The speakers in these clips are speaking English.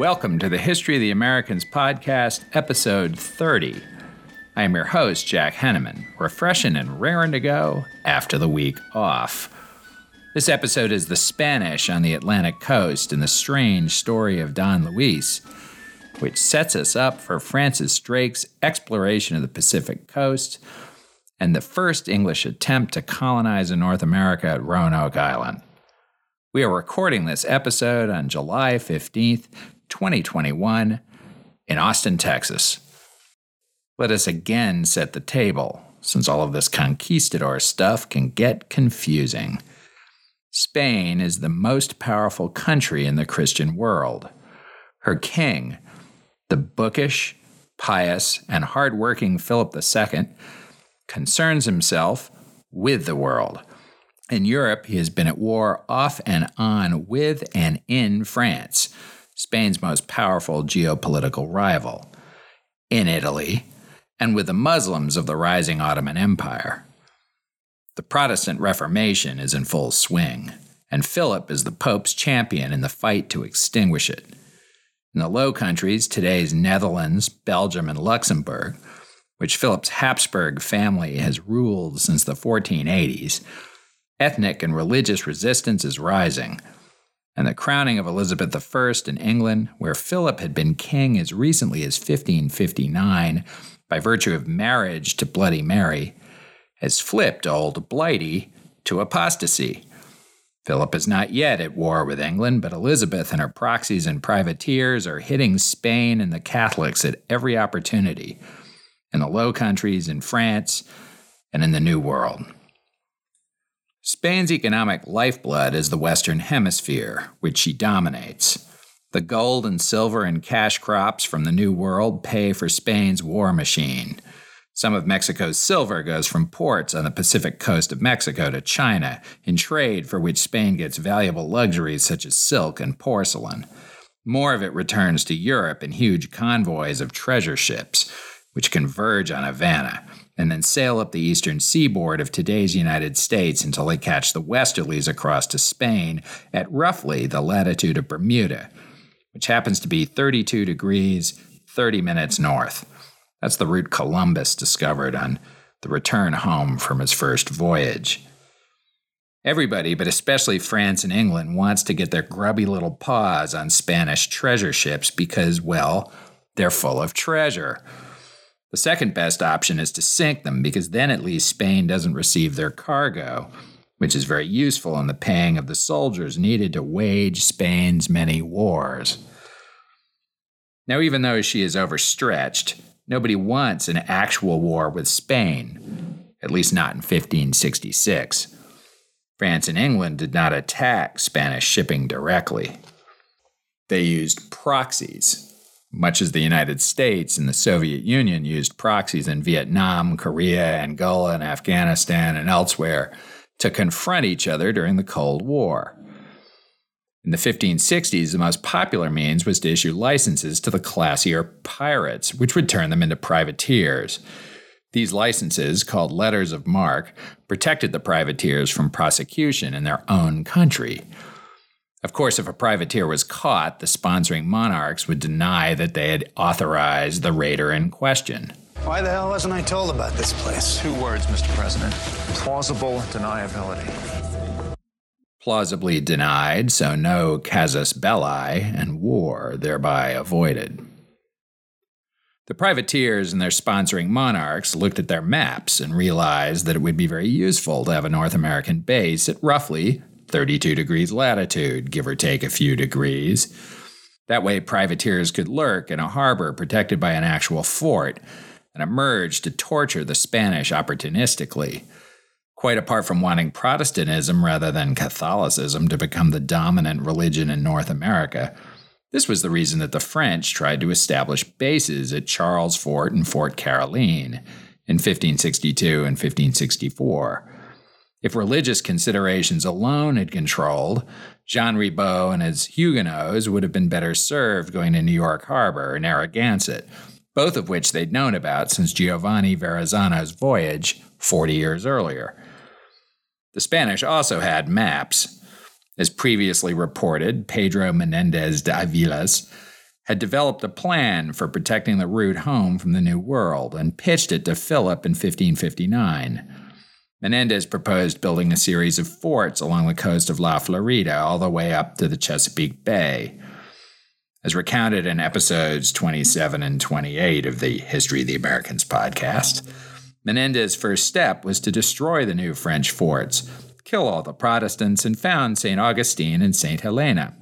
Welcome to the History of the Americans podcast, episode 30. I am your host, Jack Henneman, refreshing and raring to go after the week off. This episode is the Spanish on the Atlantic coast and the strange story of Don Luis, which sets us up for Francis Drake's exploration of the Pacific coast and the first English attempt to colonize North America at Roanoke Island. We are recording this episode on July 15th, 2021, in Austin, Texas. Let us again set the table, since all of this conquistador stuff can get confusing. Spain is the most powerful country in the Christian world. Her king, the bookish, pious, and hard-working Philip II, concerns himself with the world. In Europe, he has been at war off and on with and in France, Spain's most powerful geopolitical rival. In Italy, and with the Muslims of the rising Ottoman Empire. The Protestant Reformation is in full swing, and Philip is the Pope's champion in the fight to extinguish it. In the Low Countries, today's Netherlands, Belgium, and Luxembourg, which Philip's Habsburg family has ruled since the 1480s, ethnic and religious resistance is rising. And the crowning of Elizabeth I in England, where Philip had been king as recently as 1559 by virtue of marriage to Bloody Mary, has flipped old Blighty to apostasy. Philip is not yet at war with England, but Elizabeth and her proxies and privateers are hitting Spain and the Catholics at every opportunity in the Low Countries, in France, and in the New World. Spain's economic lifeblood is the Western Hemisphere, which she dominates. The gold and silver and cash crops from the New World pay for Spain's war machine. Some of Mexico's silver goes from ports on the Pacific coast of Mexico to China in trade for which Spain gets valuable luxuries such as silk and porcelain. More of it returns to Europe in huge convoys of treasure ships, which converge on Havana and then sail up the eastern seaboard of today's United States until they catch the westerlies across to Spain at roughly the latitude of Bermuda, which happens to be 32 degrees 30 minutes north. That's the route Columbus discovered on the return home from his first voyage. Everybody, but especially France and England, wants to get their grubby little paws on Spanish treasure ships because, well, they're full of treasure. The second best option is to sink them because then at least Spain doesn't receive their cargo, which is very useful in the paying of the soldiers needed to wage Spain's many wars. Now, even though she is overstretched, Nobody wants an actual war with Spain, at least not in 1566. France and England did not attack Spanish shipping directly. They used proxies, much as the United States and the Soviet Union used proxies in Vietnam, Korea, Angola, and Afghanistan, and elsewhere to confront each other during the Cold War. In the 1560s, the most popular means was to issue licenses to the classier pirates, which would turn them into privateers. These licenses, called letters of marque, protected the privateers from prosecution in their own country. Of course, if a privateer was caught, the sponsoring monarchs would deny that they had authorized the raider in question. Why the hell wasn't I told about this place? Two words, Mr. President plausible deniability plausibly denied, so no casus belli, and war thereby avoided. The privateers and their sponsoring monarchs looked at their maps and realized that it would be very useful to have a North American base at roughly 32 degrees latitude, give or take a few degrees. That way, privateers could lurk in a harbor protected by an actual fort and emerge to torture the Spanish opportunistically quite apart from wanting Protestantism rather than Catholicism to become the dominant religion in North America, this was the reason that the French tried to establish bases at Charles Fort and Fort Caroline in 1562 and 1564. If religious considerations alone had controlled, Jean Ribaut and his Huguenots would have been better served going to New York Harbor or Narragansett, both of which they'd known about since Giovanni Verrazzano's voyage 40 years earlier. The Spanish also had maps. As previously reported, Pedro Menendez de Avilés had developed a plan for protecting the route home from the New World and pitched it to Philip in 1559. Menendez proposed building a series of forts along the coast of La Florida all the way up to the Chesapeake Bay. As recounted in episodes 27 and 28 of the History of the Americans podcast, Menendez's first step was to destroy the new French forts, kill all the Protestants, and found St. Augustine and St. Helena.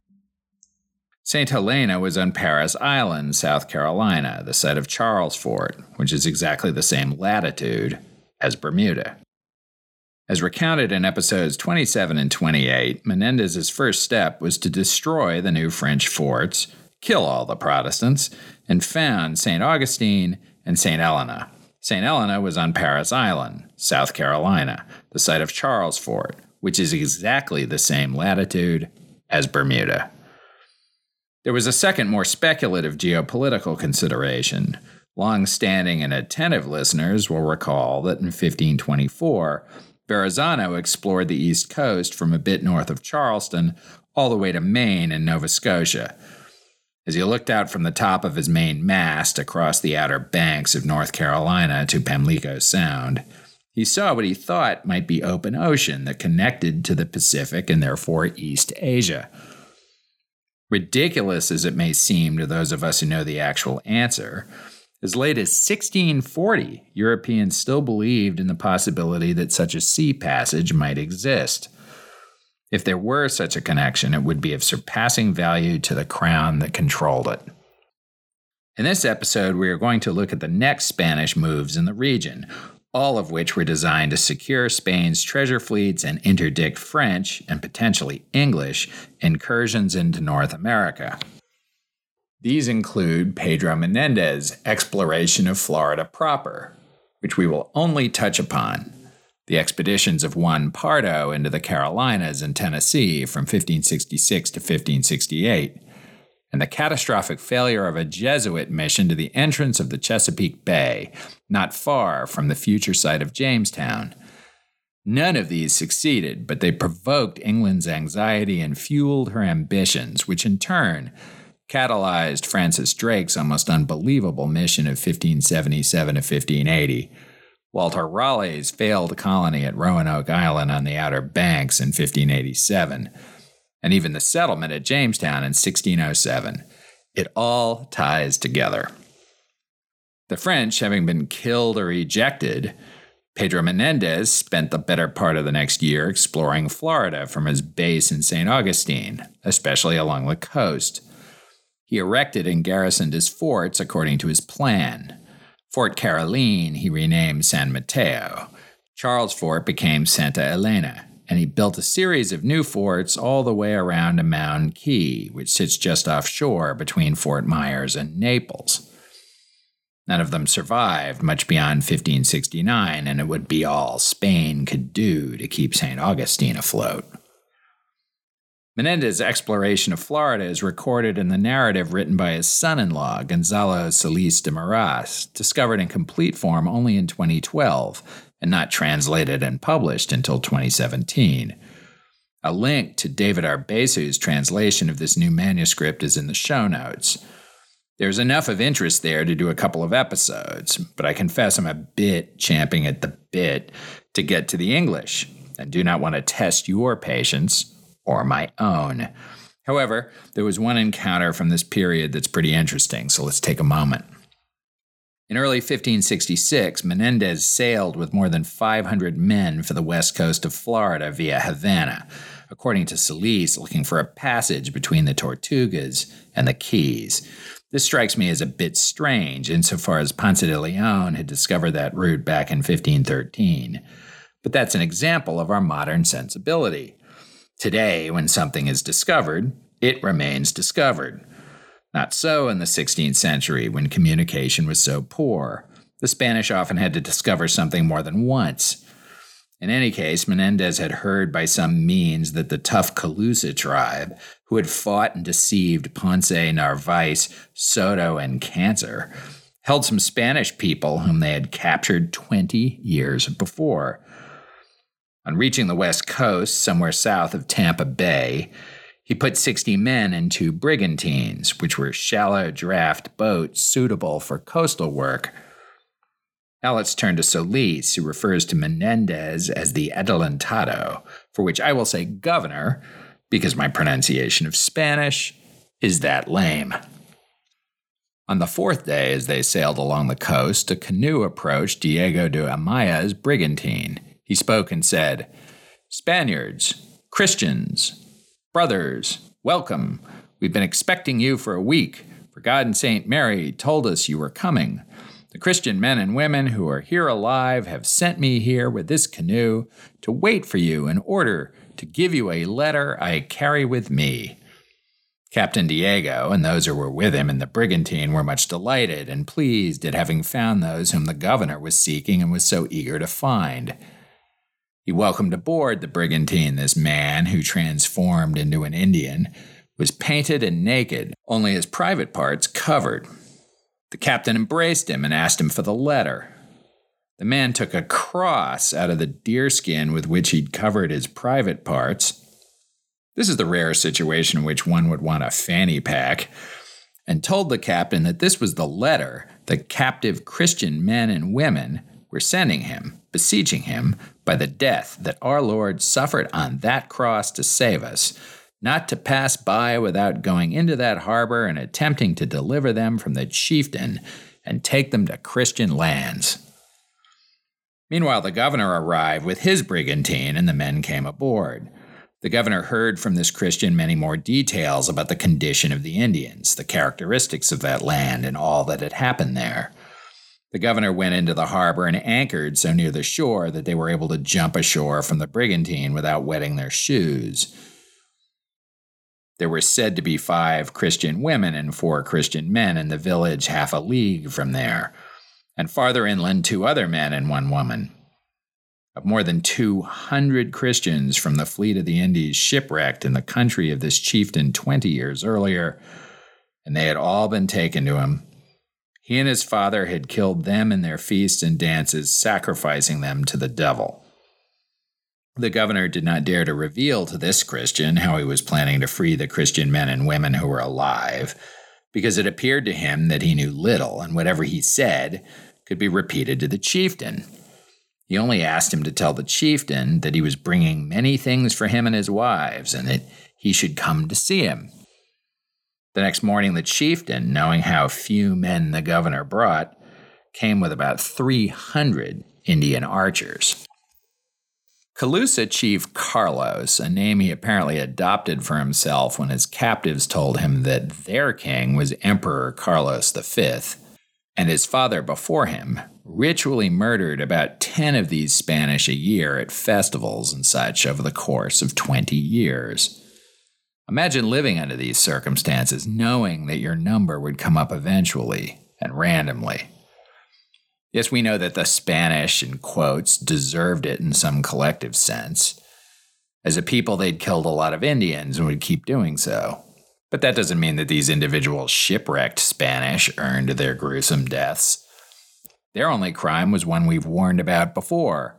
St. Helena was on Parris Island, South Carolina, the site of Charles Fort, which is exactly the same latitude as Bermuda. As recounted in episodes 27 and 28, Menendez's first step was to destroy the new French forts, kill all the Protestants, and found St. Augustine and St. Helena. St. Helena was on Parris Island, South Carolina, the site of Charles Fort, which is exactly the same latitude as Bermuda. There was a second, more speculative geopolitical consideration. Long standing and attentive listeners will recall that in 1524, Verrazano explored the East Coast from a bit north of Charleston all the way to Maine and Nova Scotia. As he looked out from the top of his main mast across the outer banks of North Carolina to Pamlico Sound, he saw what he thought might be open ocean that connected to the Pacific and therefore East Asia. Ridiculous as it may seem to those of us who know the actual answer, as late as 1640, Europeans still believed in the possibility that such a sea passage might exist. If there were such a connection, it would be of surpassing value to the crown that controlled it. In this episode, we are going to look at the next Spanish moves in the region, all of which were designed to secure Spain's treasure fleets and interdict French, and potentially English, incursions into North America. These include Pedro Menendez's exploration of Florida proper, which we will only touch upon, the expeditions of Juan Pardo into the Carolinas and Tennessee from 1566 to 1568, and the catastrophic failure of a Jesuit mission to the entrance of the Chesapeake Bay, not far from the future site of Jamestown. None of these succeeded, but they provoked England's anxiety and fueled her ambitions, which in turn catalyzed Francis Drake's almost unbelievable mission of 1577 to 1580, Walter Raleigh's failed colony at Roanoke Island on the Outer Banks in 1587, and even the settlement at Jamestown in 1607. It all ties together. The French, having been killed or ejected, Pedro Menendez spent the better part of the next year exploring Florida from his base in St. Augustine, especially along the coast. He erected and garrisoned his forts according to his plan. Fort Caroline he renamed San Mateo. Charles Fort became Santa Elena, and he built a series of new forts all the way around a mound key, which sits just offshore between Fort Myers and Naples. None of them survived much beyond 1569, and it would be all Spain could do to keep St. Augustine afloat. Menendez's exploration of Florida is recorded in the narrative written by his son in law, Gonzalo Solis de Merás, discovered in complete form only in 2012 and not translated and published until 2017. A link to David Arbesu's translation of this new manuscript is in the show notes. There's enough of interest there to do a couple of episodes, but I confess I'm a bit champing at the bit to get to the English and do not want to test your patience or my own. However, there was one encounter from this period that's pretty interesting, so let's take a moment. In early 1566, Menendez sailed with more than 500 men for the west coast of Florida via Havana, according to Solis, looking for a passage between the Tortugas and the Keys. This strikes me as a bit strange insofar as Ponce de Leon had discovered that route back in 1513. But that's an example of our modern sensibility. Today, when something is discovered, it remains discovered. Not so in the 16th century, when communication was so poor. The Spanish often had to discover something more than once. In any case, Menendez had heard by some means that the tough Calusa tribe, who had fought and deceived Ponce, Narvaez, Soto, and Cancer, held some Spanish people whom they had captured 20 years before. On reaching the west coast, somewhere south of Tampa Bay, He put 60 men into brigantines, which were shallow draft boats suitable for coastal work. Now let's turn to Solis, who refers to Menendez as the adelantado, for which I will say governor, because my pronunciation of Spanish is that lame. On the fourth day, as they sailed along the coast, a canoe approached Diego de Amaya's brigantine. He spoke and said, Spaniards, Christians, brothers, welcome. We've been expecting you for a week, for God and St. Mary told us you were coming. The Christian men and women who are here alive have sent me here with this canoe to wait for you in order to give you a letter I carry with me. Captain Diego and those who were with him in the brigantine were much delighted and pleased at having found those whom the governor was seeking and was so eager to find. He welcomed aboard the brigantine this man who transformed into an Indian, was painted and naked, only his private parts covered. The captain embraced him and asked him for the letter. The man took a cross out of the deerskin with which he'd covered his private parts. This is the rare situation in which one would want a fanny pack, and told the captain that this was the letter the captive Christian men and women were sending him, beseeching him by the death that our Lord suffered on that cross to save us, not to pass by without going into that harbor and attempting to deliver them from the chieftain and take them to Christian lands. Meanwhile, the governor arrived with his brigantine, and the men came aboard. The governor heard from this Christian many more details about the condition of the Indians, the characteristics of that land, and all that had happened there. The governor went into the harbor and anchored so near the shore that they were able to jump ashore from the brigantine without wetting their shoes. There were said to be five Christian women and four Christian men in the village half a league from there, and farther inland, two other men and one woman. Of more than 200 Christians from the fleet of the Indies shipwrecked in the country of this chieftain 20 years earlier, and they had all been taken to him he and his father had killed them in their feasts and dances, sacrificing them to the devil. The governor did not dare to reveal to this Christian how he was planning to free the Christian men and women who were alive, because it appeared to him that he knew little, and whatever he said could be repeated to the chieftain. He only asked him to tell the chieftain that he was bringing many things for him and his wives, and that he should come to see him. The next morning, the chieftain, knowing how few men the governor brought, came with about 300 Indian archers. Calusa chief Carlos, a name he apparently adopted for himself when his captives told him that their king was Emperor Carlos V, and his father before him, ritually murdered about 10 of these Spanish a year at festivals and such over the course of 20 years. Imagine living under these circumstances, knowing that your number would come up eventually and randomly. Yes, we know that the Spanish, in quotes, deserved it in some collective sense. As a people, they'd killed a lot of Indians and would keep doing so. But that doesn't mean that these individual shipwrecked Spanish earned their gruesome deaths. Their only crime was one we've warned about before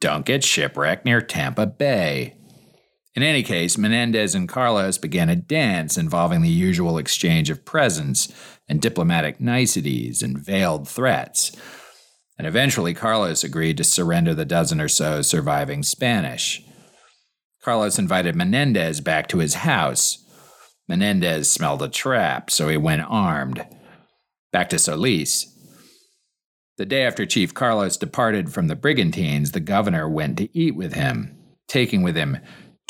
don't get shipwrecked near Tampa Bay. In any case, Menendez and Carlos began a dance involving the usual exchange of presents and diplomatic niceties and veiled threats. And eventually, Carlos agreed to surrender the dozen or so surviving Spanish. Carlos invited Menendez back to his house. Menendez smelled a trap, so he went armed. Back to Solis. The day after Chief Carlos departed from the brigantines, the governor went to eat with him, taking with him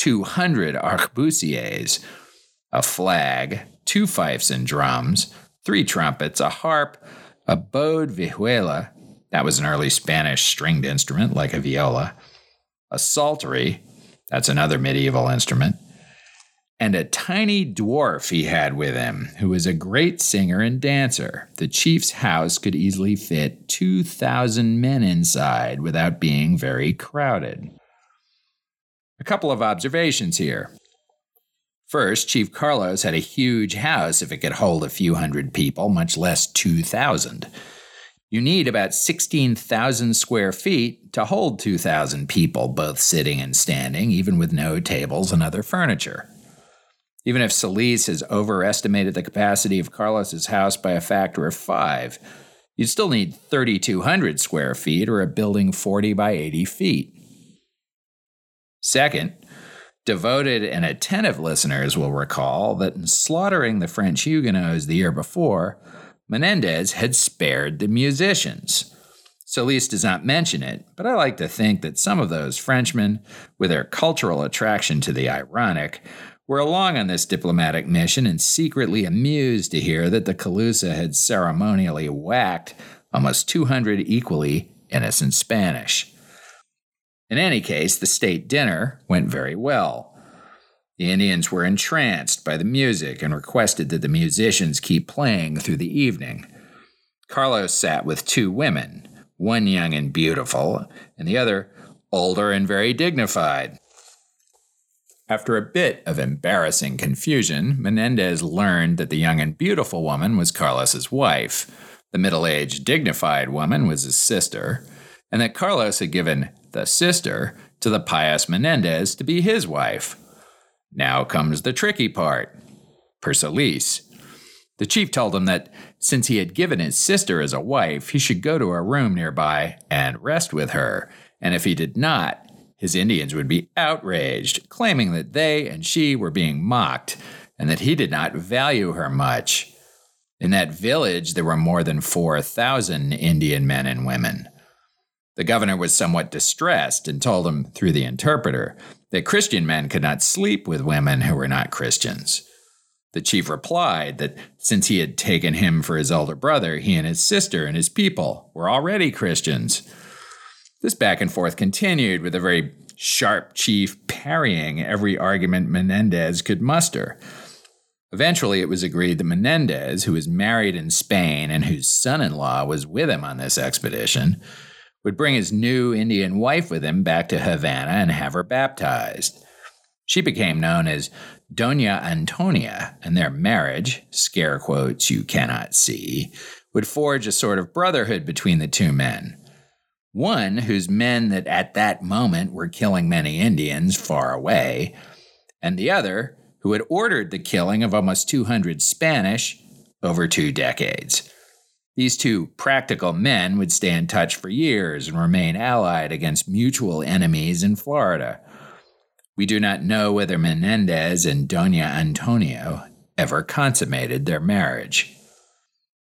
200 arquebusiers, a flag, two fifes and drums, three trumpets, a harp, a bowed vihuela, that was an early Spanish stringed instrument like a viola, a psaltery, that's another medieval instrument, and a tiny dwarf he had with him, who was a great singer and dancer. The chief's house could easily fit 2,000 men inside without being very crowded. A couple of observations here. First, Chief Carlos had a huge house if it could hold a few hundred people, much less 2,000. You need about 16,000 square feet to hold 2,000 people, both sitting and standing, even with no tables and other furniture. Even if Solis has overestimated the capacity of Carlos's house by a factor of five, you'd still need 3,200 square feet or a building 40 by 80 feet. Second, devoted and attentive listeners will recall that in slaughtering the French Huguenots the year before, Menendez had spared the musicians. Solis does not mention it, but I like to think that some of those Frenchmen, with their cultural attraction to the ironic, were along on this diplomatic mission and secretly amused to hear that the Calusa had ceremonially whacked almost 200 equally innocent Spanish. In any case, the state dinner went very well. The Indians were entranced by the music and requested that the musicians keep playing through the evening. Carlos sat with two women, one young and beautiful, and the other older and very dignified. After a bit of embarrassing confusion, Menendez learned that the young and beautiful woman was Carlos's wife, the middle aged, dignified woman was his sister, and that Carlos had given the sister to the pious Menendez to be his wife. Now comes the tricky part. Per Solis. The chief told him that since he had given his sister as a wife, he should go to a room nearby and rest with her, and if he did not, his Indians would be outraged, claiming that they and she were being mocked and that he did not value her much. In that village, there were more than 4,000 Indian men and women. The governor was somewhat distressed and told him through the interpreter that Christian men could not sleep with women who were not Christians. The chief replied that since he had taken him for his elder brother, he and his sister and his people were already Christians. This back and forth continued with a very sharp chief parrying every argument Menendez could muster. Eventually, it was agreed that Menendez, who was married in Spain and whose son in law was with him on this expedition, would bring his new Indian wife with him back to Havana and have her baptized. She became known as Dona Antonia, and their marriage, scare quotes you cannot see, would forge a sort of brotherhood between the two men. One whose men that at that moment were killing many Indians far away, and the other who had ordered the killing of almost 200 Spanish over two decades. These two practical men would stay in touch for years and remain allied against mutual enemies in Florida. We do not know whether Menendez and Dona Antonia ever consummated their marriage.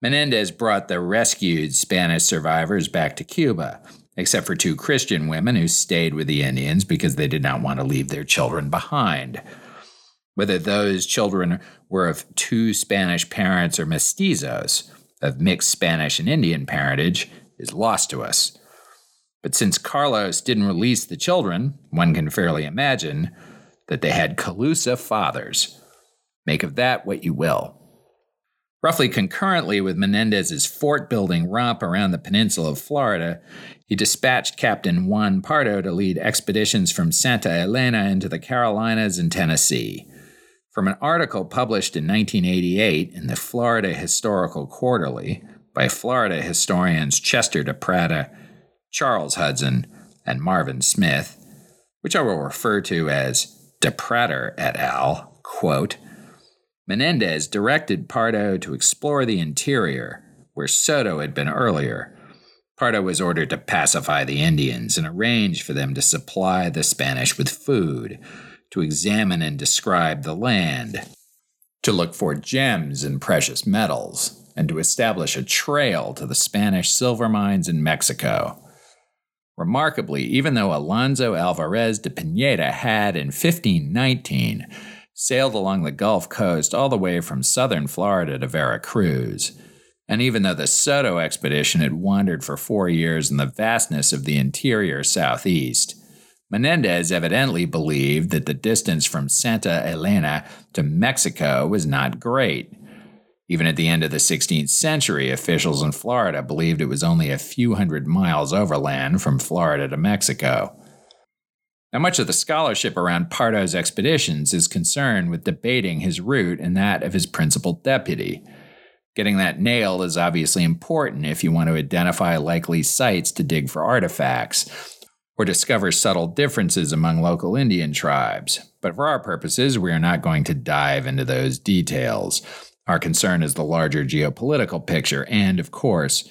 Menendez brought the rescued Spanish survivors back to Cuba, except for two Christian women who stayed with the Indians because they did not want to leave their children behind. Whether those children were of two Spanish parents or mestizos, of mixed Spanish and Indian parentage, is lost to us. But since Carlos didn't release the children, one can fairly imagine that they had Calusa fathers. Make of that what you will. Roughly concurrently with Menendez's fort building romp around the peninsula of Florida, he dispatched Captain Juan Pardo to lead expeditions from Santa Elena into the Carolinas and Tennessee. From an article published in 1988 in the Florida Historical Quarterly by Florida historians Chester DePratter Charles Hudson, and Marvin Smith, which I will refer to as DePratter et al., quote, Menendez directed Pardo to explore the interior, where Soto had been earlier. Pardo was ordered to pacify the Indians and arrange for them to supply the Spanish with food, to examine and describe the land, to look for gems and precious metals, and to establish a trail to the Spanish silver mines in Mexico. Remarkably, even though Alonso Alvarez de Pineda had, in 1519, sailed along the Gulf Coast all the way from southern Florida to Veracruz, and even though the Soto expedition had wandered for four years in the vastness of the interior southeast, Menendez evidently believed that the distance from Santa Elena to Mexico was not great even at the end of the 16th century, officials in Florida believed it was only a few hundred miles overland from Florida to Mexico. Now, much of the scholarship around Pardo's expeditions is concerned with debating his route and that of his principal deputy. Getting that nailed is obviously important if you want to identify likely sites to dig for artifacts. Or discover subtle differences among local Indian tribes. But for our purposes, we are not going to dive into those details. Our concern is the larger geopolitical picture and, of course,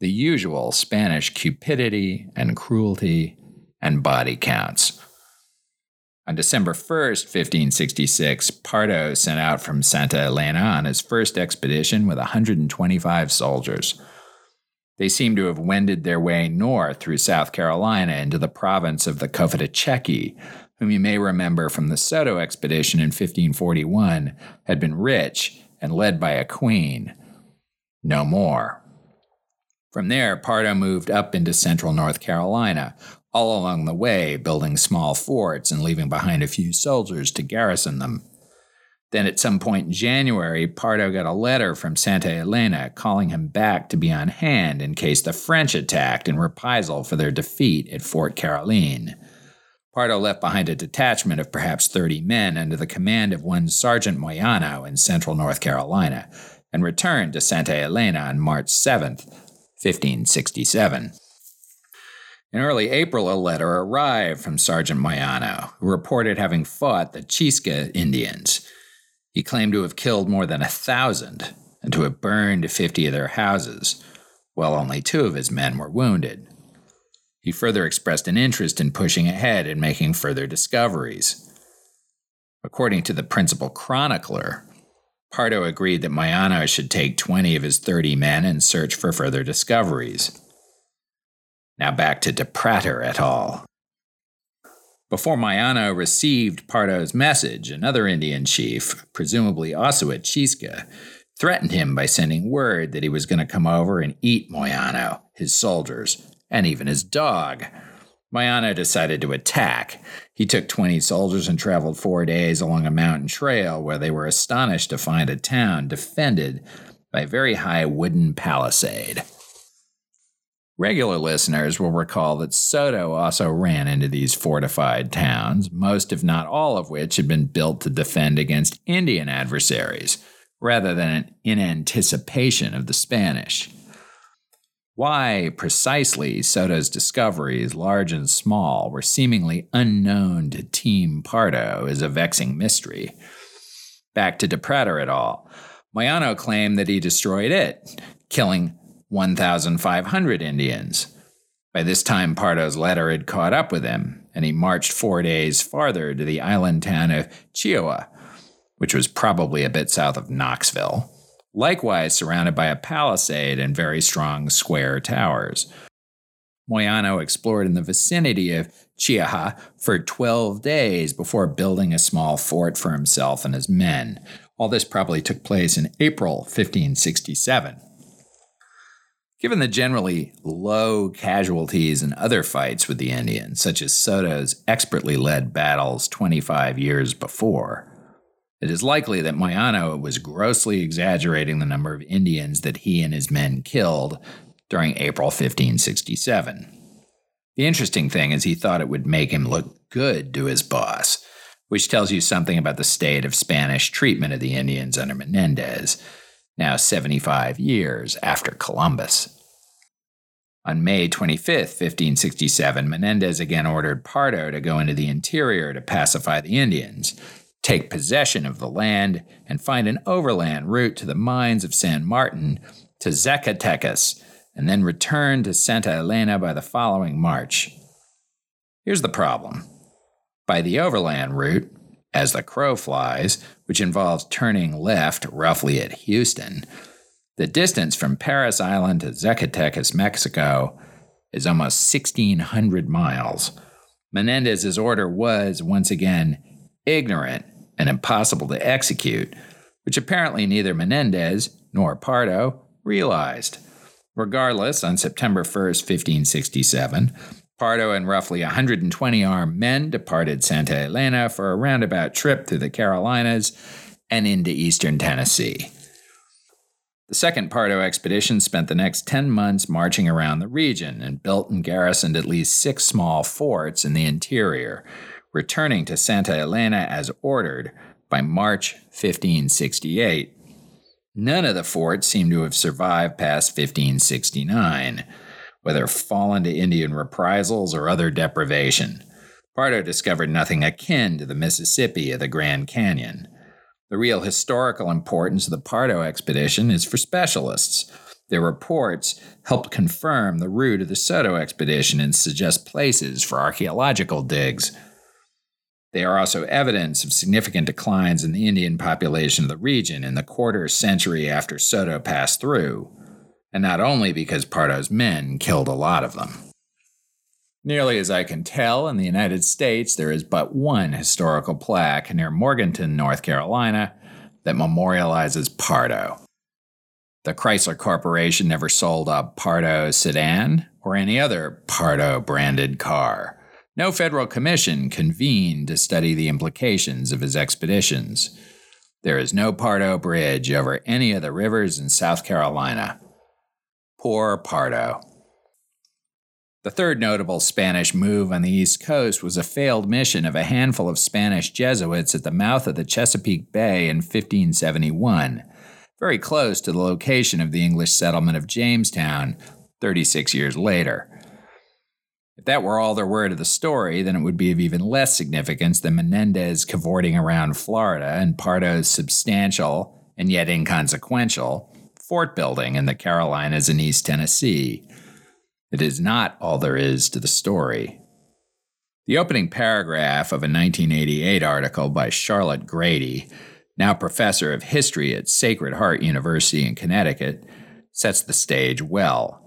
the usual Spanish cupidity and cruelty and body counts. On December 1st, 1566, Pardo sent out from Santa Elena on his first expedition with 125 soldiers. They seem to have wended their way north through South Carolina into the province of the Cofitachequi, whom you may remember from the Soto expedition in 1541 had been rich and led by a queen. No more. From there, Pardo moved up into central North Carolina, all along the way building small forts and leaving behind a few soldiers to garrison them. Then, at some point in January, Pardo got a letter from Santa Elena calling him back to be on hand in case the French attacked in reprisal for their defeat at Fort Caroline. Pardo left behind a detachment of perhaps 30 men under the command of one Sergeant Moyano in central North Carolina and returned to Santa Elena on March 7, 1567. In early April, a letter arrived from Sergeant Moyano, who reported having fought the Chisca Indians. He claimed to have killed more than a thousand and to have burned 50 of their houses, while only two of his men were wounded. He further expressed an interest in pushing ahead and making further discoveries. According to the principal chronicler, Pardo agreed that Moyano should take 20 of his 30 men and search for further discoveries. Now back to DePratter et al. Before Moyano received Pardo's message, another Indian chief, presumably also at Chisca, threatened him by sending word that he was going to come over and eat Moyano, his soldiers, and even his dog. Moyano decided to attack. He took 20 soldiers and traveled four days along a mountain trail where they were astonished to find a town defended by a very high wooden palisade. Regular listeners will recall that Soto also ran into these fortified towns, most, if not all, of which had been built to defend against Indian adversaries, rather than in anticipation of the Spanish. Why precisely Soto's discoveries, large and small, were seemingly unknown to Team Pardo is a vexing mystery. Back to DePratter et al. Moyano claimed that he destroyed it, killing 1,500 Indians. By this time, Pardo's letter had caught up with him, and he marched four days farther to the island town of Chiaha, which was probably a bit south of Knoxville, likewise surrounded by a palisade and very strong square towers. Moyano explored in the vicinity of Chiaha for 12 days before building a small fort for himself and his men. All this probably took place in April 1567. Given the generally low casualties in other fights with the Indians, such as Soto's expertly led battles 25 years before, it is likely that Moyano was grossly exaggerating the number of Indians that he and his men killed during April 1567. The interesting thing is he thought it would make him look good to his boss, which tells you something about the state of Spanish treatment of the Indians under Menendez now 75 years after Columbus. On May 25, 1567, Menendez again ordered Pardo to go into the interior to pacify the Indians, take possession of the land, and find an overland route to the mines of San Martin to Zacatecas, and then return to Santa Elena by the following March. Here's the problem. By the overland route, as the crow flies, which involves turning left roughly at Houston, the distance from Parris Island to Zacatecas, Mexico, is almost 1,600 miles. Menendez's order was, once again, ignorant and impossible to execute, which apparently neither Menendez nor Pardo realized. Regardless, on September 1st, 1567, Pardo and roughly 120 armed men departed Santa Elena for a roundabout trip through the Carolinas and into eastern Tennessee. The second Pardo expedition spent the next 10 months marching around the region and built and garrisoned at least six small forts in the interior, returning to Santa Elena as ordered by March 1568. None of the forts seem to have survived past 1569. Whether fallen to Indian reprisals or other deprivation. Pardo discovered nothing akin to the Mississippi or the Grand Canyon. The real historical importance of the Pardo expedition is for specialists. Their reports helped confirm the route of the Soto expedition and suggest places for archaeological digs. They are also evidence of significant declines in the Indian population of the region in the quarter century after Soto passed through, and not only because Pardo's men killed a lot of them. Nearly as I can tell, in the United States, there is but one historical plaque near Morganton, North Carolina, that memorializes Pardo. The Chrysler Corporation never sold a Pardo sedan or any other Pardo branded car. No federal commission convened to study the implications of his expeditions. There is no Pardo Bridge over any of the rivers in South Carolina. Poor Pardo. The third notable Spanish move on the East Coast was a failed mission of a handful of Spanish Jesuits at the mouth of the Chesapeake Bay in 1571, very close to the location of the English settlement of Jamestown 36 years later. If that were all there were to the story, then it would be of even less significance than Menendez cavorting around Florida and Pardo's substantial, and yet inconsequential, fort building in the Carolinas and East Tennessee. It is not all there is to the story. The opening paragraph of a 1988 article by Charlotte Gradie, now professor of history at Sacred Heart University in Connecticut, sets the stage well.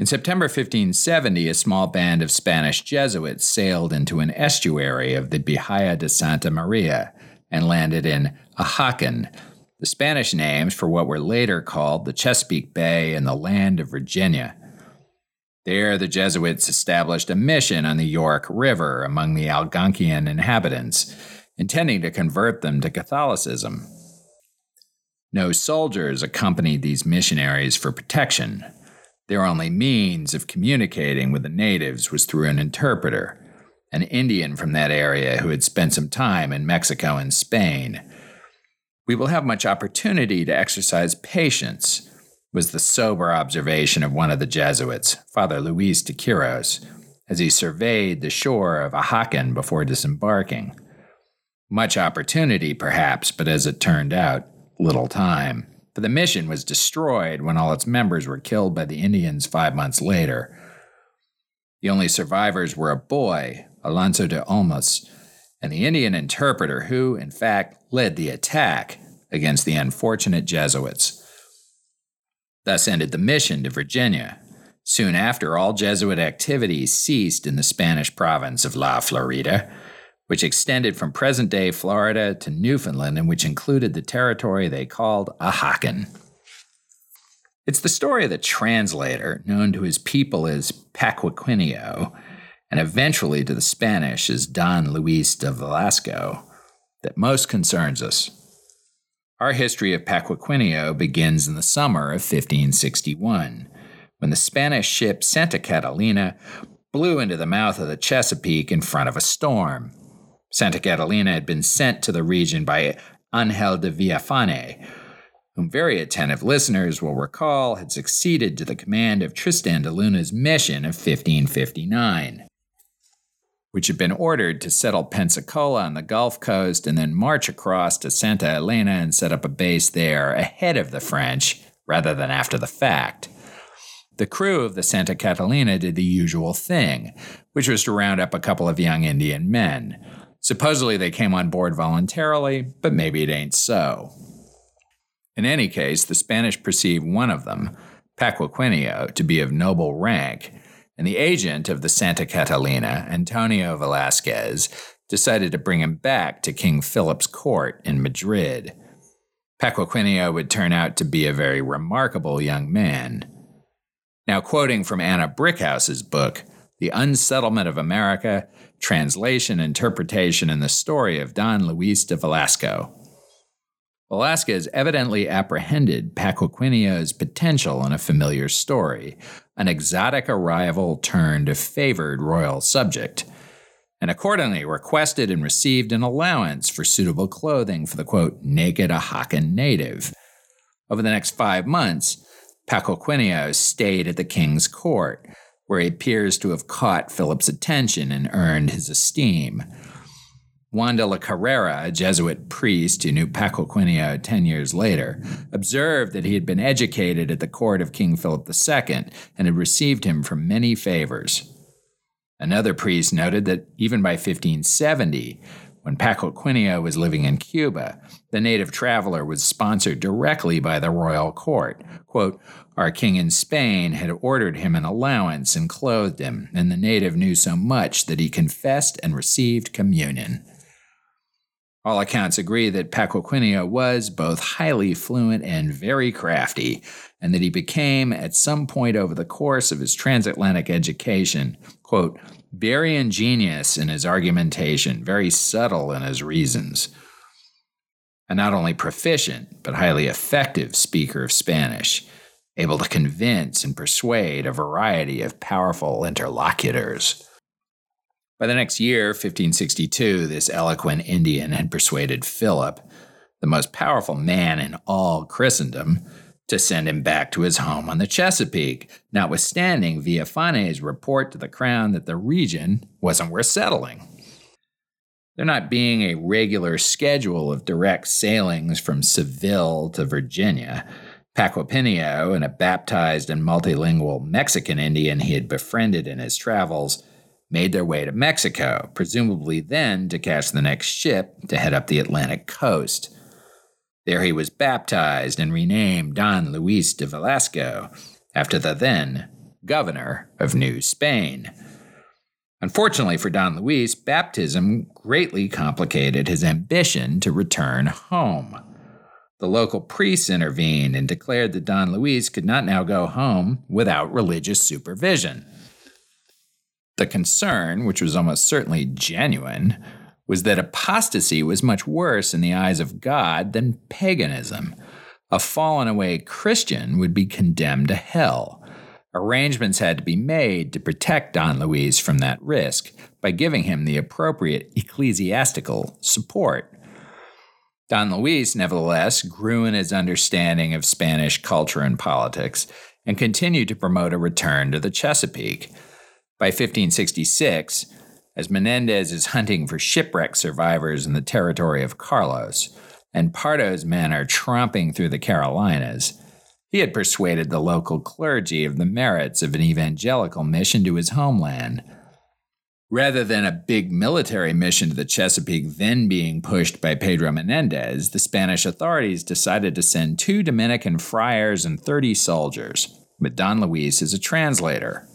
In September 1570, a small band of Spanish Jesuits sailed into an estuary of the Bahia de Santa Maria and landed in Ajacán, the Spanish names for what were later called the Chesapeake Bay and the land of Virginia. There, the Jesuits established a mission on the York River among the Algonquian inhabitants, intending to convert them to Catholicism. No soldiers accompanied these missionaries for protection. Their only means of communicating with the natives was through an interpreter, an Indian from that area who had spent some time in Mexico and Spain. We will have much opportunity to exercise patience was the sober observation of one of the Jesuits, Father Luis de Quiros, as he surveyed the shore of Ajacán before disembarking. Much opportunity, perhaps, but as it turned out, little time, for the mission was destroyed when all its members were killed by the Indians five months later. The only survivors were a boy, Alonso de Olmos, and the Indian interpreter who, in fact, led the attack against the unfortunate Jesuits. Thus ended the mission to Virginia. Soon after, all Jesuit activities ceased in the Spanish province of La Florida, which extended from present day Florida to Newfoundland and which included the territory they called Ajacán. It's the story of the translator, known to his people as Paquiquineo, and eventually to the Spanish as Don Luis de Velasco, that most concerns us. Our history of Paquiquineo begins in the summer of 1561, when the Spanish ship Santa Catalina blew into the mouth of the Chesapeake in front of a storm. Santa Catalina had been sent to the region by Angel de Villafane, whom very attentive listeners will recall had succeeded to the command of Tristan de Luna's mission of 1559 which had been ordered to settle Pensacola on the Gulf Coast and then march across to Santa Elena and set up a base there ahead of the French rather than after the fact. The crew of the Santa Catalina did the usual thing, which was to round up a couple of young Indian men. Supposedly they came on board voluntarily, but maybe it ain't so. In any case, the Spanish perceived one of them, Paquiquineo, to be of noble rank and the agent of the Santa Catalina, Antonio Velasquez, decided to bring him back to King Philip's court in Madrid. Paquiquineo would turn out to be a very remarkable young man. Now, quoting from Anna Brickhouse's book, The Unsettlement of America Translation, Interpretation, and the Story of Don Luis de Velasco. Velasquez evidently apprehended Paquiquineo's potential in a familiar story, an exotic arrival turned a favored royal subject, and accordingly requested and received an allowance for suitable clothing for the quote, naked Ajacán native. Over the next five months, Paco stayed at the king's court, where he appears to have caught Philip's attention and earned his esteem. Juan de la Carrera, a Jesuit priest who knew Paquiquineo ten years later, observed that he had been educated at the court of King Philip II and had received him for many favors. Another priest noted that even by 1570, when Paquiquineo was living in Cuba, the native traveler was sponsored directly by the royal court. Quote, Our king in Spain had ordered him an allowance and clothed him, and the native knew so much that he confessed and received communion. All accounts agree that Paquiquineo was both highly fluent and very crafty, and that he became, at some point over the course of his transatlantic education, quote, very ingenious in his argumentation, very subtle in his reasons, and not only proficient, but highly effective speaker of Spanish, able to convince and persuade a variety of powerful interlocutors. By the next year, 1562, this eloquent Indian had persuaded Philip, the most powerful man in all Christendom, to send him back to his home on the Chesapeake, notwithstanding Villafañe's report to the crown that the region wasn't worth settling. There not being a regular schedule of direct sailings from Seville to Virginia, Paco and a baptized and multilingual Mexican Indian he had befriended in his travels made their way to Mexico, presumably then to catch the next ship to head up the Atlantic coast. There he was baptized and renamed Don Luis de Velasco, after the then governor of New Spain. Unfortunately for Don Luis, baptism greatly complicated his ambition to return home. The local priests intervened and declared that Don Luis could not now go home without religious supervision. The concern, which was almost certainly genuine, was that apostasy was much worse in the eyes of God than paganism. A fallen away Christian would be condemned to hell. Arrangements had to be made to protect Don Luis from that risk by giving him the appropriate ecclesiastical support. Don Luis, nevertheless, grew in his understanding of Spanish culture and politics and continued to promote a return to the Chesapeake. By 1566, as Menendez is hunting for shipwreck survivors in the territory of Carlos, and Pardo's men are tromping through the Carolinas, he had persuaded the local clergy of the merits of an evangelical mission to his homeland. Rather than a big military mission to the Chesapeake then being pushed by Pedro Menendez, the Spanish authorities decided to send two Dominican friars and 30 soldiers, but Don Luis is a translator.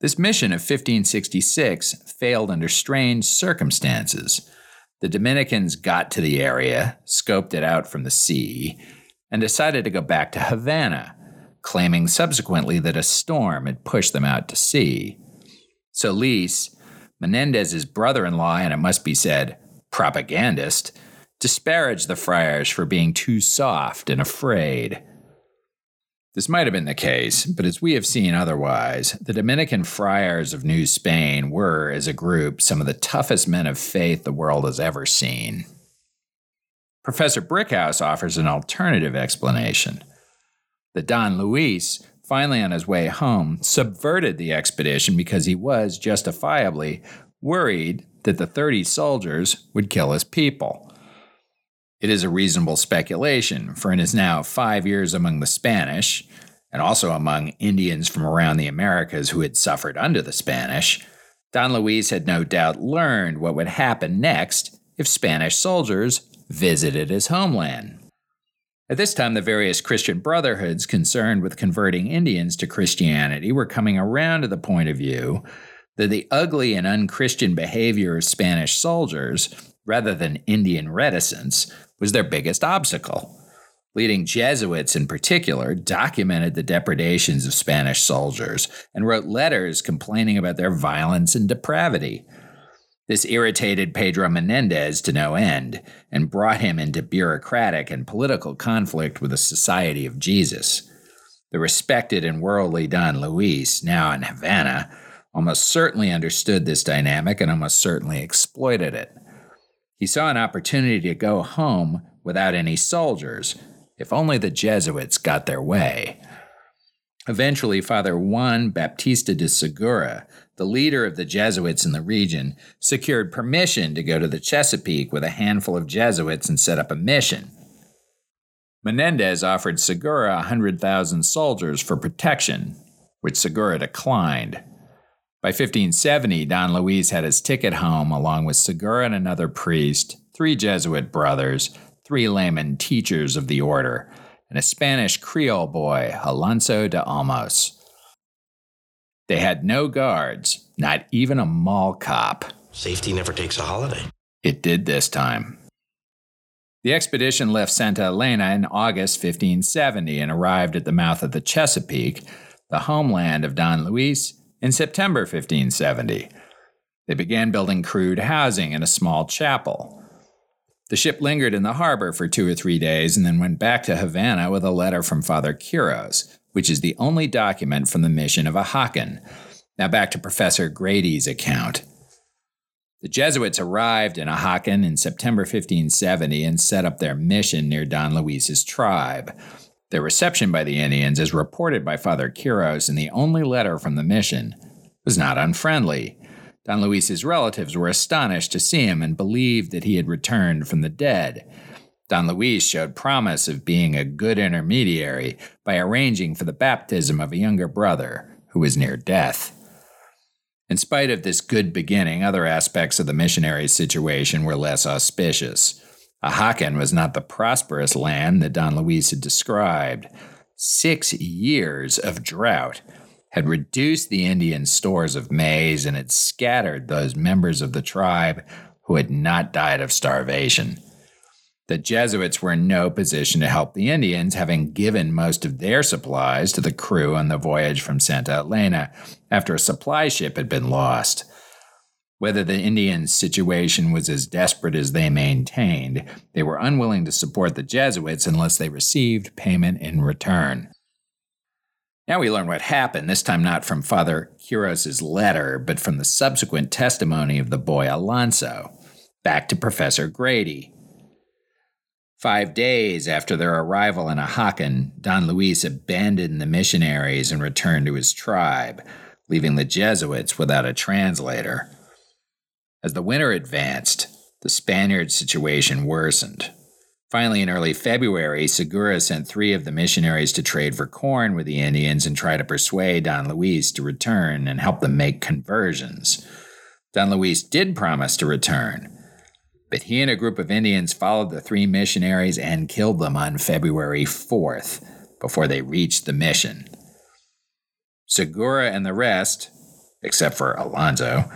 This mission of 1566 failed under strange circumstances. The Dominicans got to the area, scoped it out from the sea, and decided to go back to Havana, claiming subsequently that a storm had pushed them out to sea. Solis, Menendez's brother in law, and it must be said, propagandist, disparaged the friars for being too soft and afraid. This might have been the case, but as we have seen otherwise, the Dominican friars of New Spain were, as a group, some of the toughest men of faith the world has ever seen. Professor Brickhouse offers an alternative explanation. The Don Luis, finally on his way home, subverted the expedition because he was, justifiably, worried that the 30 soldiers would kill his people. It is a reasonable speculation, for in his now five years among the Spanish, and also among Indians from around the Americas who had suffered under the Spanish, Don Luis had no doubt learned what would happen next if Spanish soldiers visited his homeland. At this time, the various Christian brotherhoods concerned with converting Indians to Christianity were coming around to the point of view that the ugly and unchristian behavior of Spanish soldiers, rather than Indian reticence, was their biggest obstacle. Leading Jesuits, in particular, documented the depredations of Spanish soldiers and wrote letters complaining about their violence and depravity. This irritated Pedro Menendez to no end and brought him into bureaucratic and political conflict with the Society of Jesus. The respected and worldly Don Luis, now in Havana, almost certainly understood this dynamic and almost certainly exploited it. He saw an opportunity to go home without any soldiers if only the Jesuits got their way. Eventually, Father Juan Baptista de Segura, the leader of the Jesuits in the region, secured permission to go to the Chesapeake with a handful of Jesuits and set up a mission. Menendez offered Segura 100,000 soldiers for protection, which Segura declined. By 1570, Don Luis had his ticket home along with Segura and another priest, three Jesuit brothers, three layman teachers of the order, and a Spanish Creole boy, Alonso de Olmos. They had no guards, not even a mall cop. Safety never takes a holiday. It did this time. The expedition left Santa Elena in August 1570 and arrived at the mouth of the Chesapeake, the homeland of Don Luis, in September 1570. They began building crude housing in a small chapel. The ship lingered in the harbor for two or three days and then went back to Havana with a letter from Father Quiros, which is the only document from the mission of Ajacán. Now back to Professor Gradie's account. The Jesuits arrived in Ajacán in September 1570 and set up their mission near Don Luis's tribe. Their reception by the Indians, as reported by Father Quiros in the only letter from the mission, was not unfriendly. Don Luis's relatives were astonished to see him and believed that he had returned from the dead. Don Luis showed promise of being a good intermediary by arranging for the baptism of a younger brother who was near death. In spite of this good beginning, other aspects of the missionary's situation were less auspicious. Ajacán was not the prosperous land that Don Luis had described. Six years of drought had reduced the Indian stores of maize and had scattered those members of the tribe who had not died of starvation. The Jesuits were in no position to help the Indians, having given most of their supplies to the crew on the voyage from Santa Elena after a supply ship had been lost. Whether the Indians' situation was as desperate as they maintained, they were unwilling to support the Jesuits unless they received payment in return. Now we learn what happened, this time not from Father Quiros' letter, but from the subsequent testimony of the boy Alonso. Back to Professor Gradie. Five days after their arrival in Ajacán, Don Luis abandoned the missionaries and returned to his tribe, leaving the Jesuits without a translator. As the winter advanced, the Spaniard situation worsened. Finally, in early February, Segura sent three of the missionaries to trade for corn with the Indians and try to persuade Don Luis to return and help them make conversions. Don Luis did promise to return, but he and a group of Indians followed the three missionaries and killed them on February 4th before they reached the mission. Segura and the rest, except for Alonso,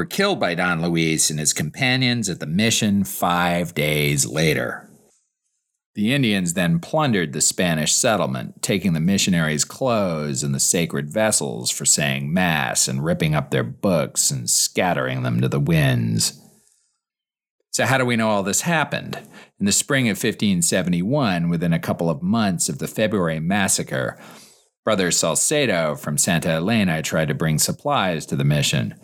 were killed by Don Luis and his companions at the mission five days later. The Indians then plundered the Spanish settlement, taking the missionaries' clothes and the sacred vessels for saying Mass and ripping up their books and scattering them to the winds. So, how do we know all this happened? In the spring of 1571, within a couple of months of the February massacre, Brother Salcedo from Santa Elena tried to bring supplies to the mission.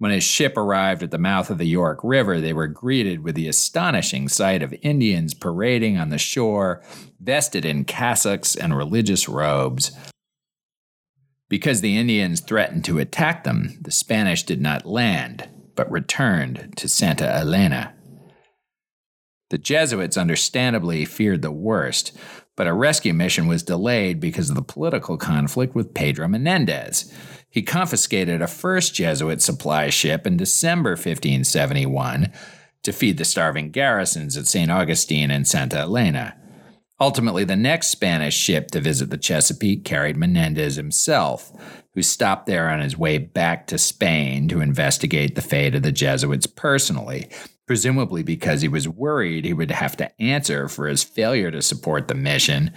When his ship arrived at the mouth of the York River, they were greeted with the astonishing sight of Indians parading on the shore, vested in cassocks and religious robes. Because the Indians threatened to attack them, the Spanish did not land, but returned to Santa Elena. The Jesuits understandably feared the worst, but a rescue mission was delayed because of the political conflict with Pedro Menendez. He confiscated a first Jesuit supply ship in December 1571 to feed the starving garrisons at St. Augustine and Santa Elena. Ultimately, the next Spanish ship to visit the Chesapeake carried Menendez himself, who stopped there on his way back to Spain to investigate the fate of the Jesuits personally, presumably because he was worried he would have to answer for his failure to support the mission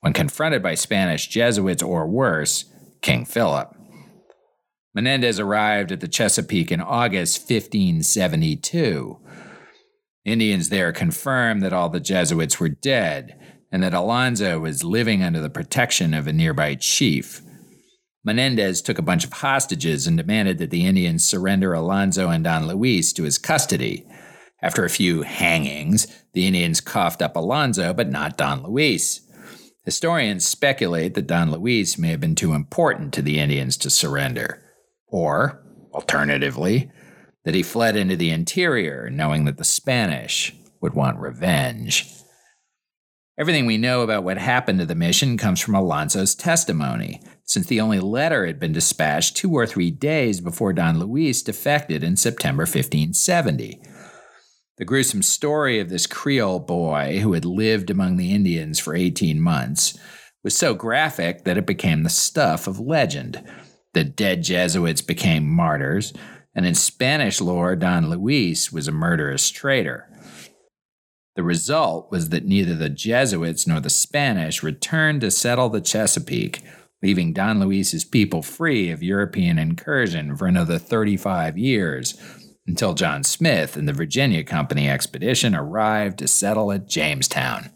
when confronted by Spanish Jesuits or worse, King Philip. Menendez arrived at the Chesapeake in August 1572. Indians there confirmed that all the Jesuits were dead and that Alonso was living under the protection of a nearby chief. Menendez took a bunch of hostages and demanded that the Indians surrender Alonso and Don Luis to his custody. After a few hangings, the Indians coughed up Alonso, but not Don Luis. Historians speculate that Don Luis may have been too important to the Indians to surrender. Or, alternatively, that he fled into the interior, knowing that the Spanish would want revenge. Everything we know about what happened to the mission comes from Alonso's testimony, since the only letter had been dispatched two or three days before Don Luis defected in September 1570. The gruesome story of this Creole boy who had lived among the Indians for 18 months was so graphic that it became the stuff of legend. The dead Jesuits became martyrs, and in Spanish lore, Don Luis was a murderous traitor. The result was that neither the Jesuits nor the Spanish returned to settle the Chesapeake, leaving Don Luis's people free of European incursion for another 35 years until John Smith and the Virginia Company expedition arrived to settle at Jamestown.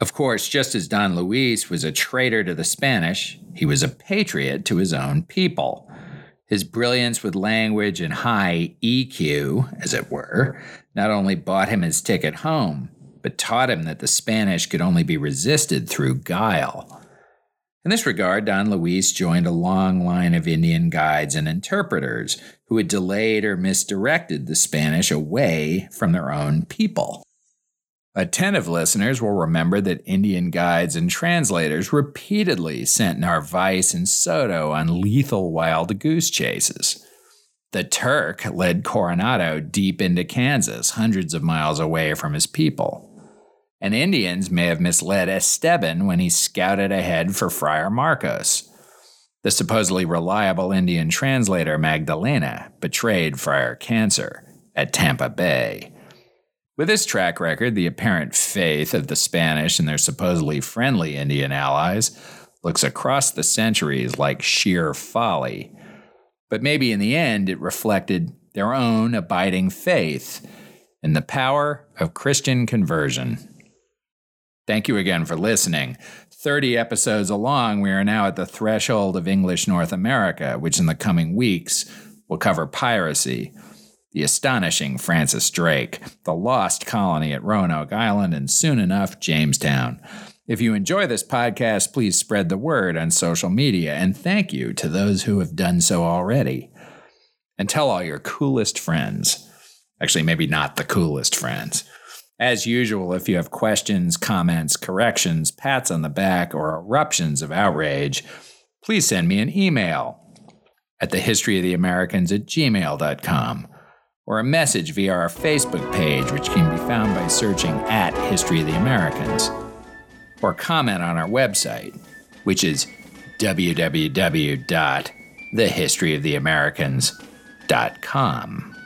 Of course, just as Don Luis was a traitor to the Spanish, he was a patriot to his own people. His brilliance with language and high EQ, as it were, not only bought him his ticket home, but taught him that the Spanish could only be resisted through guile. In this regard, Don Luis joined a long line of Indian guides and interpreters who had delayed or misdirected the Spanish away from their own people. Attentive listeners will remember that Indian guides and translators repeatedly sent Narvaez and Soto on lethal wild goose chases. The Turk led Coronado deep into Kansas, hundreds of miles away from his people and Indians may have misled Esteban when he scouted ahead for Friar Marcos. The supposedly reliable Indian translator Magdalena betrayed Friar Cancer at Tampa Bay. With this track record, the apparent faith of the Spanish and their supposedly friendly Indian allies looks across the centuries like sheer folly. But maybe in the end, it reflected their own abiding faith in the power of Christian conversion. Thank you again for listening. 30 episodes along, we are now at the threshold of English North America, which in the coming weeks will cover piracy, the astonishing Francis Drake, the lost colony at Roanoke Island, and soon enough, Jamestown. If you enjoy this podcast, please spread the word on social media, and thank you to those who have done so already. And tell all your coolest friends. Actually, maybe not the coolest friends. As usual, if you have questions, comments, corrections, pats on the back, or eruptions of outrage, please send me an email at thehistoryoftheamericans at gmail.com or a message via our Facebook page, which can be found by searching at History of the Americans, or comment on our website, which is www.thehistoryoftheamericans.com.